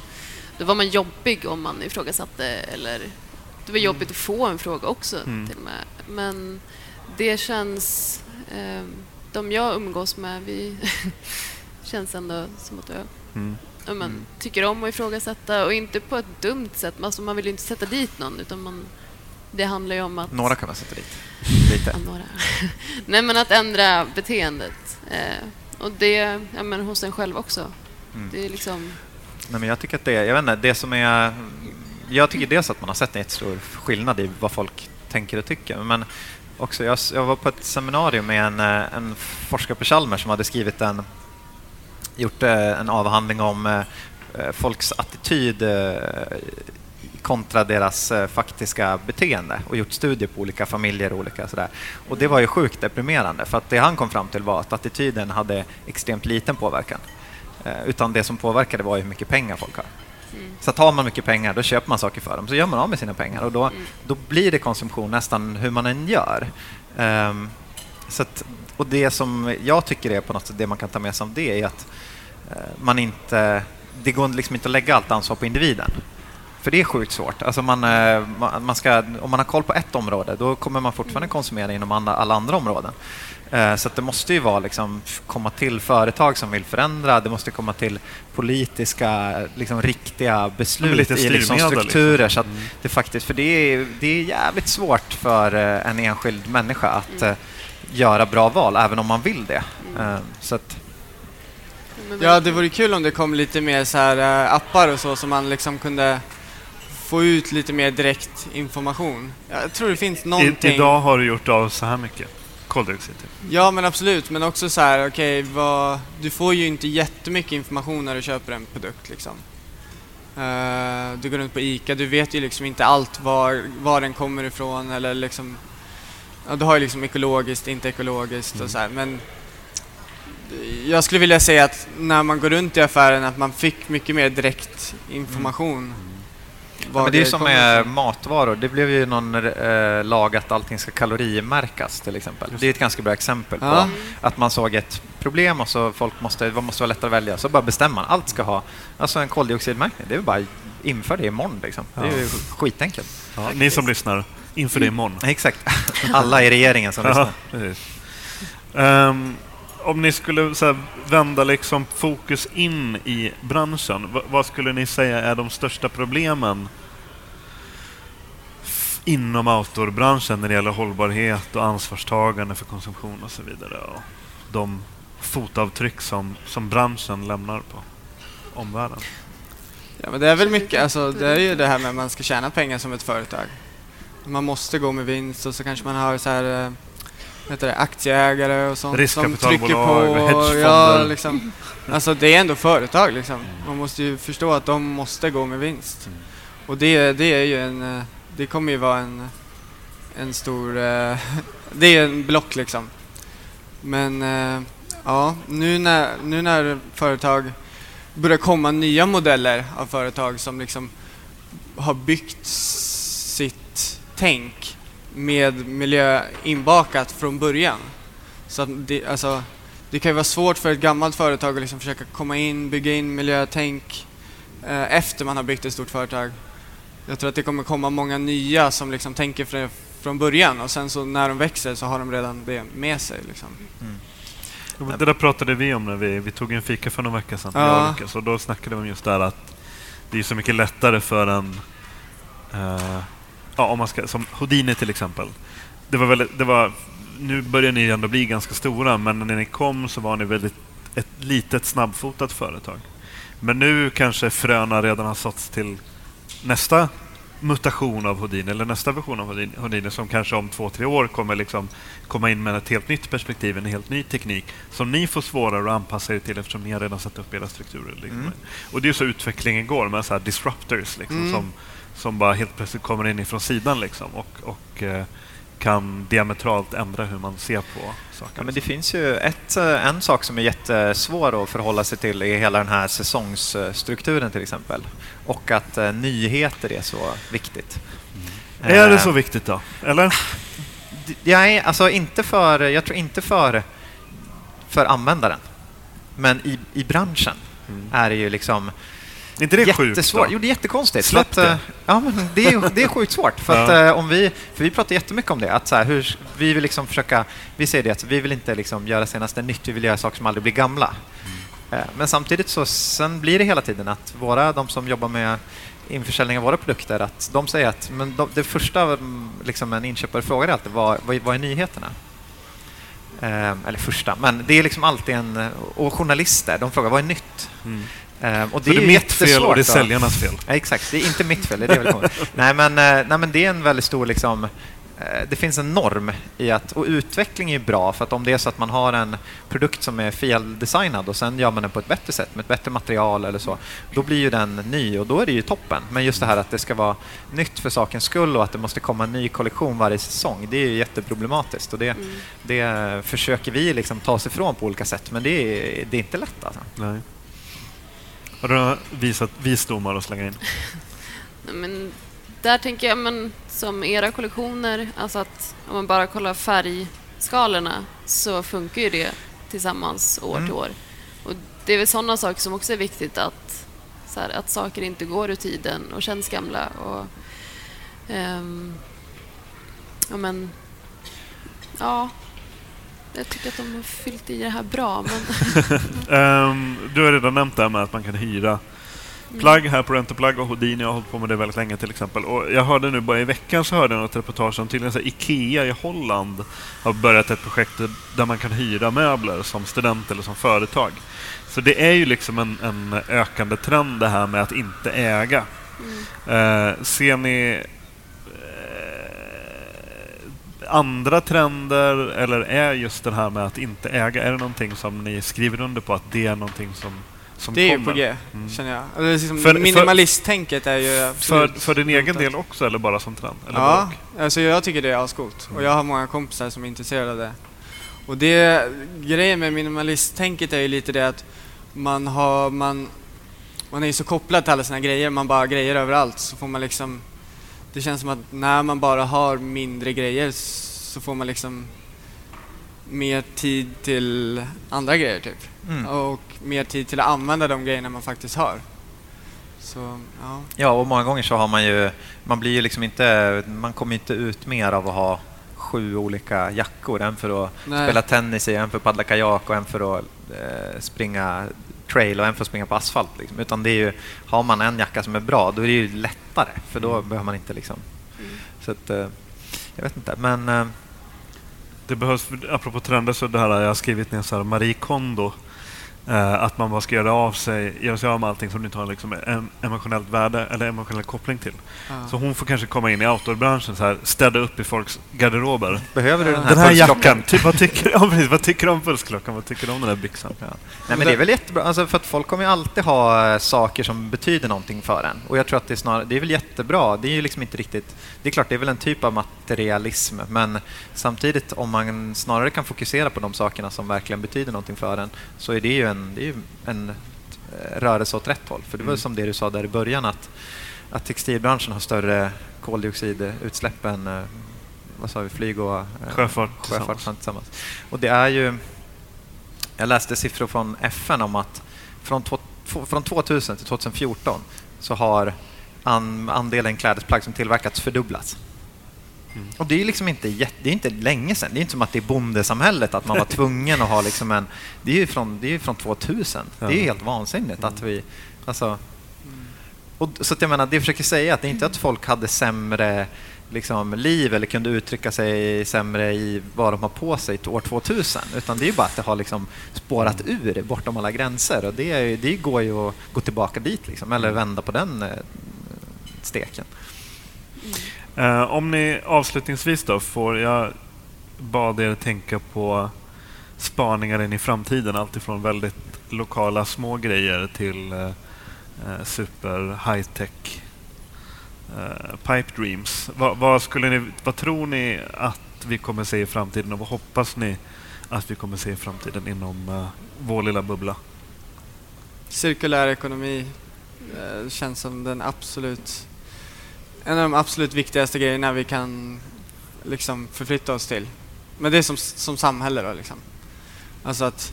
då var man jobbig om man ifrågasatte eller det var jobbigt att få en fråga också Mm. till och med. Men det känns... Eh, de jag umgås med, vi känns ändå som att jag Mm. men, tycker om att ifrågasätta och inte på ett dumt sätt. Alltså, man vill ju inte sätta dit någon utan man, det handlar ju om att... Några kan man sätta dit. Lite. Ja, några. Nej, men att ändra beteendet. Eh, och det ja, men hos en själv också. Mm. Det är liksom... Nej, men jag tycker att det, jag vet inte, det som är... Jag tycker dels att man har sett en jättestor skillnad i vad folk tänker och tycker. Men också, jag, jag var på ett seminarium med en, eh, en forskare på Chalmers som hade skrivit en, gjort eh, en avhandling om eh, folks attityd kontra deras faktiska beteende och gjort studier på olika familjer och olika sådär. Och det var ju sjukt deprimerande för att det han kom fram till var att attityden hade extremt liten påverkan. Eh, utan det som påverkade var hur mycket pengar folk har. Så att har man mycket pengar, då köper man saker för dem. Så gör man av med sina pengar och då, då blir det konsumtion nästan hur man än gör. Ehm, så att, och det som jag tycker är på något sätt det man kan ta med sig av det är att eh, man inte... Det går liksom inte att lägga allt ansvar på individen. För det är sjukt svårt. Alltså man, eh, man, ska, om man har koll på ett område, då kommer man fortfarande konsumera inom alla andra områden. Eh, Så att det måste ju vara liksom, komma till företag som vill förändra, det måste komma till politiska, liksom, riktiga beslut lite i liksom, styrmedel, strukturer. liksom. Så att det, faktiskt, för det är, det är jävligt svårt för eh, en enskild människa att eh, göra bra val, även om man vill det. Eh, Så att, Ja, det vore kul om det kom lite mer så här appar och så som man liksom kunde få ut lite mer direkt information. Jag tror det finns I, någonting. idag har du gjort av så här mycket koldioxid. Typ. Ja, men absolut. Men också så här, okej, vad... du får ju inte jättemycket information när du köper en produkt liksom. Eh, du går runt på ICA, du vet ju liksom inte allt var, var den kommer ifrån eller liksom... Ja, du har ju liksom ekologiskt, inte ekologiskt och så här, men jag skulle vilja säga att när man går runt i affären att man fick mycket mer direkt information. Ja, men det är som med matvaror. Det blev ju någon eh, lag att allting ska kalorimärkas till exempel. Det är ett ganska bra exempel på Ja. att man såg ett problem och så folk måste, vad måste vara lättare att välja. Så bara bestämmer man. Allt ska ha alltså en koldioxidmärkning. Det är bara inför det imorgon liksom. Det är ju skitenkelt. Ja, ni som lyssnar, inför det imorgon. Exakt. Alla i regeringen som lyssnar. precis. Om ni skulle så här, vända liksom fokus in i branschen, vad, vad skulle ni säga är de största problemen f- inom outdoorbranschen när det gäller hållbarhet och ansvarstagande för konsumtion och så vidare? Och de fotavtryck som, som branschen lämnar på omvärlden. Ja, men det är väl mycket, alltså det är ju det här med att man ska tjäna pengar som ett företag. Man måste gå med vinst och så kanske man har så här, eh, heter det, aktieägare och sånt som trycker på. hedgefonder. Ja, liksom. Alltså det är ändå företag liksom. Man måste ju förstå att de måste gå med vinst. Och det, det är ju en, det kommer ju vara en en stor... Eh, det är en block liksom. Men eh, ja, nu när, nu när företag börjar komma nya modeller av företag som liksom har byggt sitt tänk med miljö inbakat från början. Så det, alltså, det kan ju vara svårt för ett gammalt företag att liksom försöka komma in, bygga in miljötänk eh, efter man har byggt ett stort företag. Jag tror att det kommer komma många nya som liksom tänker för, från början och sen så när de växer så har de redan det med sig. Liksom. Det där pratade vi om när vi, vi tog en fika för några veckor sedan. Ja. jag och Lukas, och då snackade vi om just det här att det är så mycket lättare för en... eh, ja, om man ska, som Houdini till exempel. Det var väldigt, det var, nu börjar ni ändå bli ganska stora, men när ni kom så var ni väldigt ett litet snabbfotat företag. Men nu kanske fröna redan har såtts till nästa mutation av Houdini, eller nästa version av Houdini, som kanske om två, tre år kommer liksom komma in med ett helt nytt perspektiv, en helt ny teknik som ni får svårare att anpassa er till eftersom ni har redan satt upp era strukturer. Liksom. Mm. Och det är så utvecklingen går med så disruptors liksom, Mm. som, som bara helt plötsligt kommer in ifrån sidan liksom, och, och eh, kan diametralt ändra hur man ser på saker. Ja, men det finns ju ett, eh, en sak som är jättesvår att förhålla sig till i hela den här säsongsstrukturen till exempel. Och att eh, nyheter är så viktigt. är det så viktigt då? Eller? är, alltså inte för, jag tror inte för, för användaren. Men i, i branschen är det ju liksom Är inte det sjukt? jättesvårt. då? Jo, det är jättekonstigt. Släpp att, eh, det. Ja, men det, är, det är sjukt svårt. För, att, Ja. eh, om vi, för vi pratar jättemycket om det. Att så här, hur, vi vill liksom försöka... Vi säger det att vi vill inte liksom göra senaste nytt, vi vill göra saker som aldrig blir gamla. Mm. Eh, Men samtidigt så sen blir det hela tiden att våra, de som jobbar med införsäljning av våra produkter, att de säger att men de, det första mm, liksom en inköpare frågar är alltid vad, vad, vad är nyheterna? Eh, eller första, men det är liksom alltid en... Och journalister, de frågar vad är nytt? Mm. Eh, och Så det är ju mitt fel och det är säljarnas fel. Ja, exakt, det är inte mitt fel. Det är det väl nej, men, eh, nej, men det är en väldigt stor... Liksom, eh, det finns en norm i att... Och utveckling är bra, för att om det är så att man har en produkt som är feldesignad och sen gör man den på ett bättre sätt, med ett bättre material eller så, då blir ju den ny och då är det ju toppen. Men just det här att det ska vara nytt för sakens skull och att det måste komma en ny kollektion varje säsong, det är ju jätteproblematiskt. Och det, Mm. det försöker vi liksom ta oss ifrån på olika sätt, men det är, det är inte lätt alltså. Nej. Har du några visat visdomar att slänga in? Men där tänker jag, men som era kollektioner, alltså att om man bara kollar färgskalorna så funkar ju det tillsammans år Mm. till år. Och det är väl sådana saker som också är viktigt att, så här, att saker inte går ur tiden och känns gamla. Och, ehm, ja, men... Ja, jag tycker att de har fyllt i det här bra, men... Ehm, du har redan nämnt det här med att man kan hyra plagg här på Rentoplagg och Houdini har hållit på med det väldigt länge till exempel. Och jag hörde nu bara i veckan så hörde jag något reportage om tydligen så Ikea i Holland har börjat ett projekt där man kan hyra möbler som student eller som företag. Så det är ju liksom en, en ökande trend det här med att inte äga. Eh, ser ni andra trender eller är just det här med att inte äga, är det någonting som ni skriver under på att det är någonting som, som Det är ju kommer? på G, Mm. känner jag. Alltså, liksom För- minimalisttänket är ju För, absolut för din egen del också eller bara som trend? Eller Ja, alltså jag tycker det är ascoolt. Och jag har många kompisar som är intresserade av det. Och det, grejen med minimalisttänket är ju lite det att man har, man, man är ju så kopplad till alla sina grejer, man bara har grejer överallt. Så får man liksom, det känns som att när man bara har mindre grejer så får man liksom mer tid till andra grejer typ. Mm. Och mer tid till att använda de grejerna man faktiskt har. Så, ja. Ja, och många gånger så har man ju, man blir ju liksom inte, man kommer inte ut mer av att ha sju olika jackor. En för att Nej. spela tennis i, en för att paddla kajak och en för att eh, springa trail och en för att springa på asfalt. Liksom. Utan det är ju, har man en jacka som är bra, då är det ju lättare. För då behöver man inte liksom... Så att, eh, jag vet inte, men... Eh, Det behövs, apropå trender, så det här jag har skrivit ner så här Marie Kondo att man bara ska göra av sig, göra sig av med allting som du inte har liksom en emotionellt värde eller emotionell koppling till. Ja. Så hon får kanske komma in i outdoorbranschen, så här, städa upp i folks garderober. Behöver du den här, Den här jackan, typ, vad, tycker, ja, precis, vad tycker du om pulsklockan? Vad tycker du om den där byxan? Ja. Nej, men det är väl jättebra, alltså för att folk kommer ju alltid ha eh, saker som betyder någonting för en. Och jag tror att det är, snar, det är väl jättebra. Det är ju liksom inte riktigt... Det är klart, det är väl en typ av materialism, men samtidigt om man snarare kan fokusera på de sakerna som verkligen betyder någonting för en, så är det ju en, det är ju en eh, rörelse åt rätt håll. För det var Mm. som det du sa där i början, att, att textilbranschen har större koldioxidutsläpp än eh, vad sa vi, flyg och eh, Sjöfart sjöfart tillsammans. Och det är ju... Jag läste siffror från FN om att från, två- från 2000 till 2014 så har an, andelen klädesplagg som tillverkats fördubblats. Mm. Och det är liksom inte, det är inte länge sedan. Det är inte som att det är bondesamhället, att man var tvungen att ha liksom en... Det är ju från, det är från 2000. Det är Ja. helt vansinnigt att vi... Alltså, och, så att jag menar, det jag försöker säga att det är inte att folk hade sämre liksom, liv eller kunde uttrycka sig sämre i vad de har på sig till år 2000. Utan det är ju bara att det har liksom spårat ur bortom alla gränser. Och det, det går ju att gå tillbaka dit, liksom, eller vända på den eh, steken. Eh, om ni avslutningsvis då får, jag bad er tänka på spaningar in i framtiden, alltifrån väldigt lokala små grejer till eh, eh super high tech eh, pipe dreams. Vad, vad, skulle ni, vad tror ni att vi kommer se i framtiden och vad hoppas ni att vi kommer se i framtiden inom eh, vår lilla bubbla? Cirkulär ekonomi eh, känns som den absolut en av de absolut viktigaste grejerna vi kan liksom förflytta oss till. Men det är som, som samhälle då liksom. Alltså att,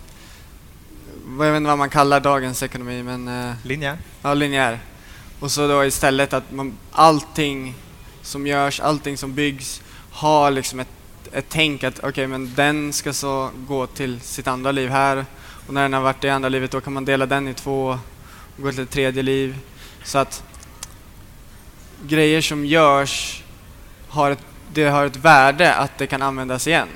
jag vet inte vad man kallar dagens ekonomi men eh, Linjär? Ja, linjär. Och så då istället att man, allting som görs, allting som byggs har liksom ett, ett tänk att okej, men den ska så gå till sitt andra liv här och när den har varit i andra livet då kan man dela den i två och gå till ett tredje liv. Så att grejer som görs har ett, det har ett värde att det kan användas igen.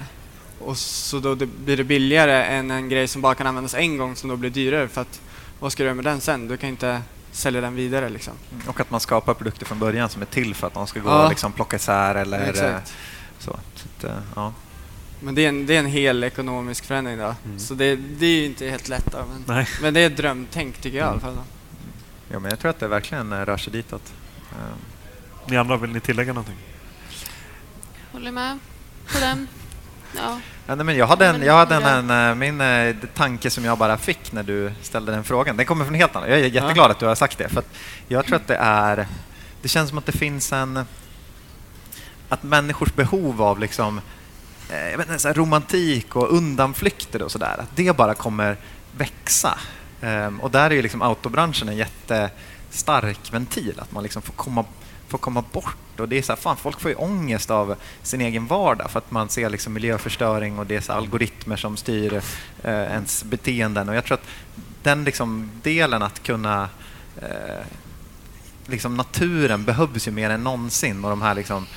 Och så då det blir det billigare än en grej som bara kan användas en gång som då blir dyrare för att vad ska du göra med den sen? Du kan inte sälja den vidare liksom. Och att man skapar produkter från början som är till för att de ska gå Ja. och liksom plocka isär eller eh, Exakt. så. så att, eh, ja. Men det är, en, det är en hel ekonomisk förändring då. Mm. Så det, det är ju inte helt lätt då, men, Nej. men det är ett drömtänk tycker jag i alla fall. Då. ja, men jag tror att det verkligen eh, rör sig ditåt. Eh, Ni andra, vill ni tillägga någonting? Håller med på den. Ja. Ja, nej, men jag hade, en, jag hade en, en, eh, min eh, tanke som jag bara fick när du ställde den frågan. Den kommer från helt annat. Jag är jätteglad att du har sagt det. För att jag tror att det är... Det känns som att det finns en... Att människors behov av liksom, eh, jag vet inte, så här romantik och undanflykter och sådär, att det bara kommer växa. Ehm, och där är ju liksom autobranschen en jättestark ventil, att man liksom får komma får komma bort. Och det är så här, fan, folk får ju ångest av sin egen vardag för att man ser liksom miljöförstöring och det är så algoritmer som styr eh, ens beteenden. Och jag tror att den liksom delen att kunna... Eh, liksom naturen behövs ju mer än någonsin och de här liksom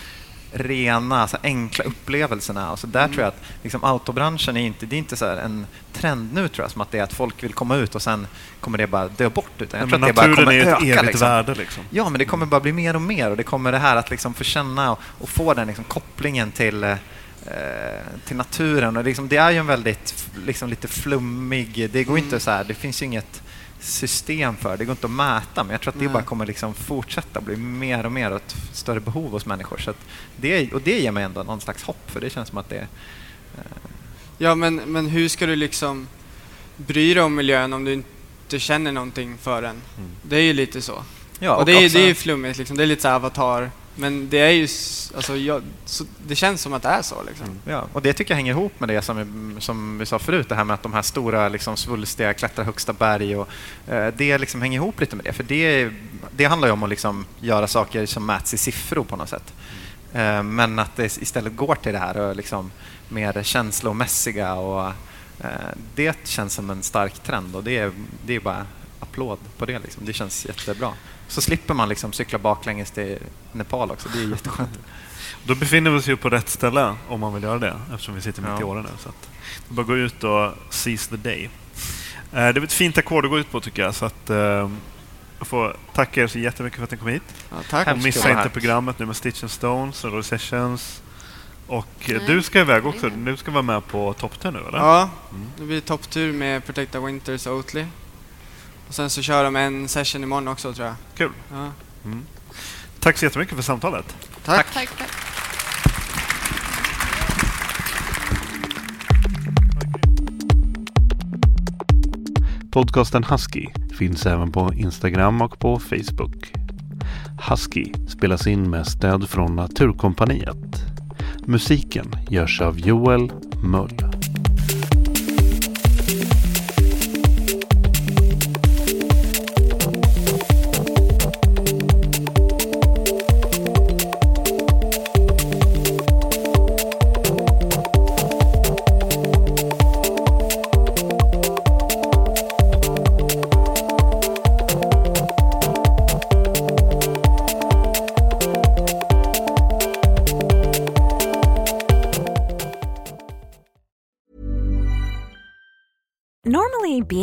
rena, så enkla upplevelserna. Och så där tror jag att liksom autobranschen är inte, det är inte så en trend nu tror jag, som att det är att folk vill komma ut och sen kommer det bara dö bort. Utan jag Ja, tror men att det bara kommer är ett öka. evigt Liksom. värde. Liksom. Ja, men det kommer bara bli mer och mer och det kommer det här att liksom få känna och, och få den liksom kopplingen till, eh, till naturen. Och liksom, det är ju en väldigt liksom, lite flummig... Det går inte så här, det finns ju inget system för det går inte att mäta men jag tror att det Nej. bara kommer liksom fortsätta bli mer och mer och ett större behov hos människor. Så det, och det ger mig ändå någon slags hopp för det känns som att det... Ja, men, men hur ska du liksom bry dig om miljön om du inte känner någonting för den? Det är ju lite så. Ja, och det är, också- det är ju flummigt liksom. Det är lite så avatar. Men det är ju, alltså, jag, så, det känns som att det är så liksom. Mm. Ja, och det tycker jag hänger ihop med det som, som vi sa förut, det här med att de här stora liksom, svulstiga klättrar högsta berg. Och, eh, det liksom hänger ihop lite med det, för det, det handlar ju om att liksom göra saker som mäts i siffror på något sätt. Eh, men att det istället går till det här och liksom mer känslomässiga och eh, det känns som en stark trend och det är, det är bara applåd på det. Liksom. Det känns jättebra. Så slipper man liksom cykla baklänges till Nepal också, det är jätteskönt. Då befinner vi oss ju på rätt ställe om man vill göra det eftersom vi sitter mitt Ja. i åren nu. Så att det bara gå ut och seize the day. det är ett fint ackord att gå ut på tycker jag. Så att, eh, jag får tacka er så jättemycket för att ni kom hit. Ja, tack. Missa inte programmet nu med Stitch and Stones och Sessions. Och eh, Nej, du ska iväg också. Du ska vara med på Top 10 nu eller? Ja, Mm. det blir topptur med Protecta Winters och Oatly. Och sen så kör de en session imorgon också tror jag. Kul. Ja. Tack så jättemycket för samtalet. Tack. Tack, tack. Podcasten Husky finns även på Instagram och på Facebook. Husky spelas in med stöd från Naturkompaniet. Musiken görs av Joel Möll.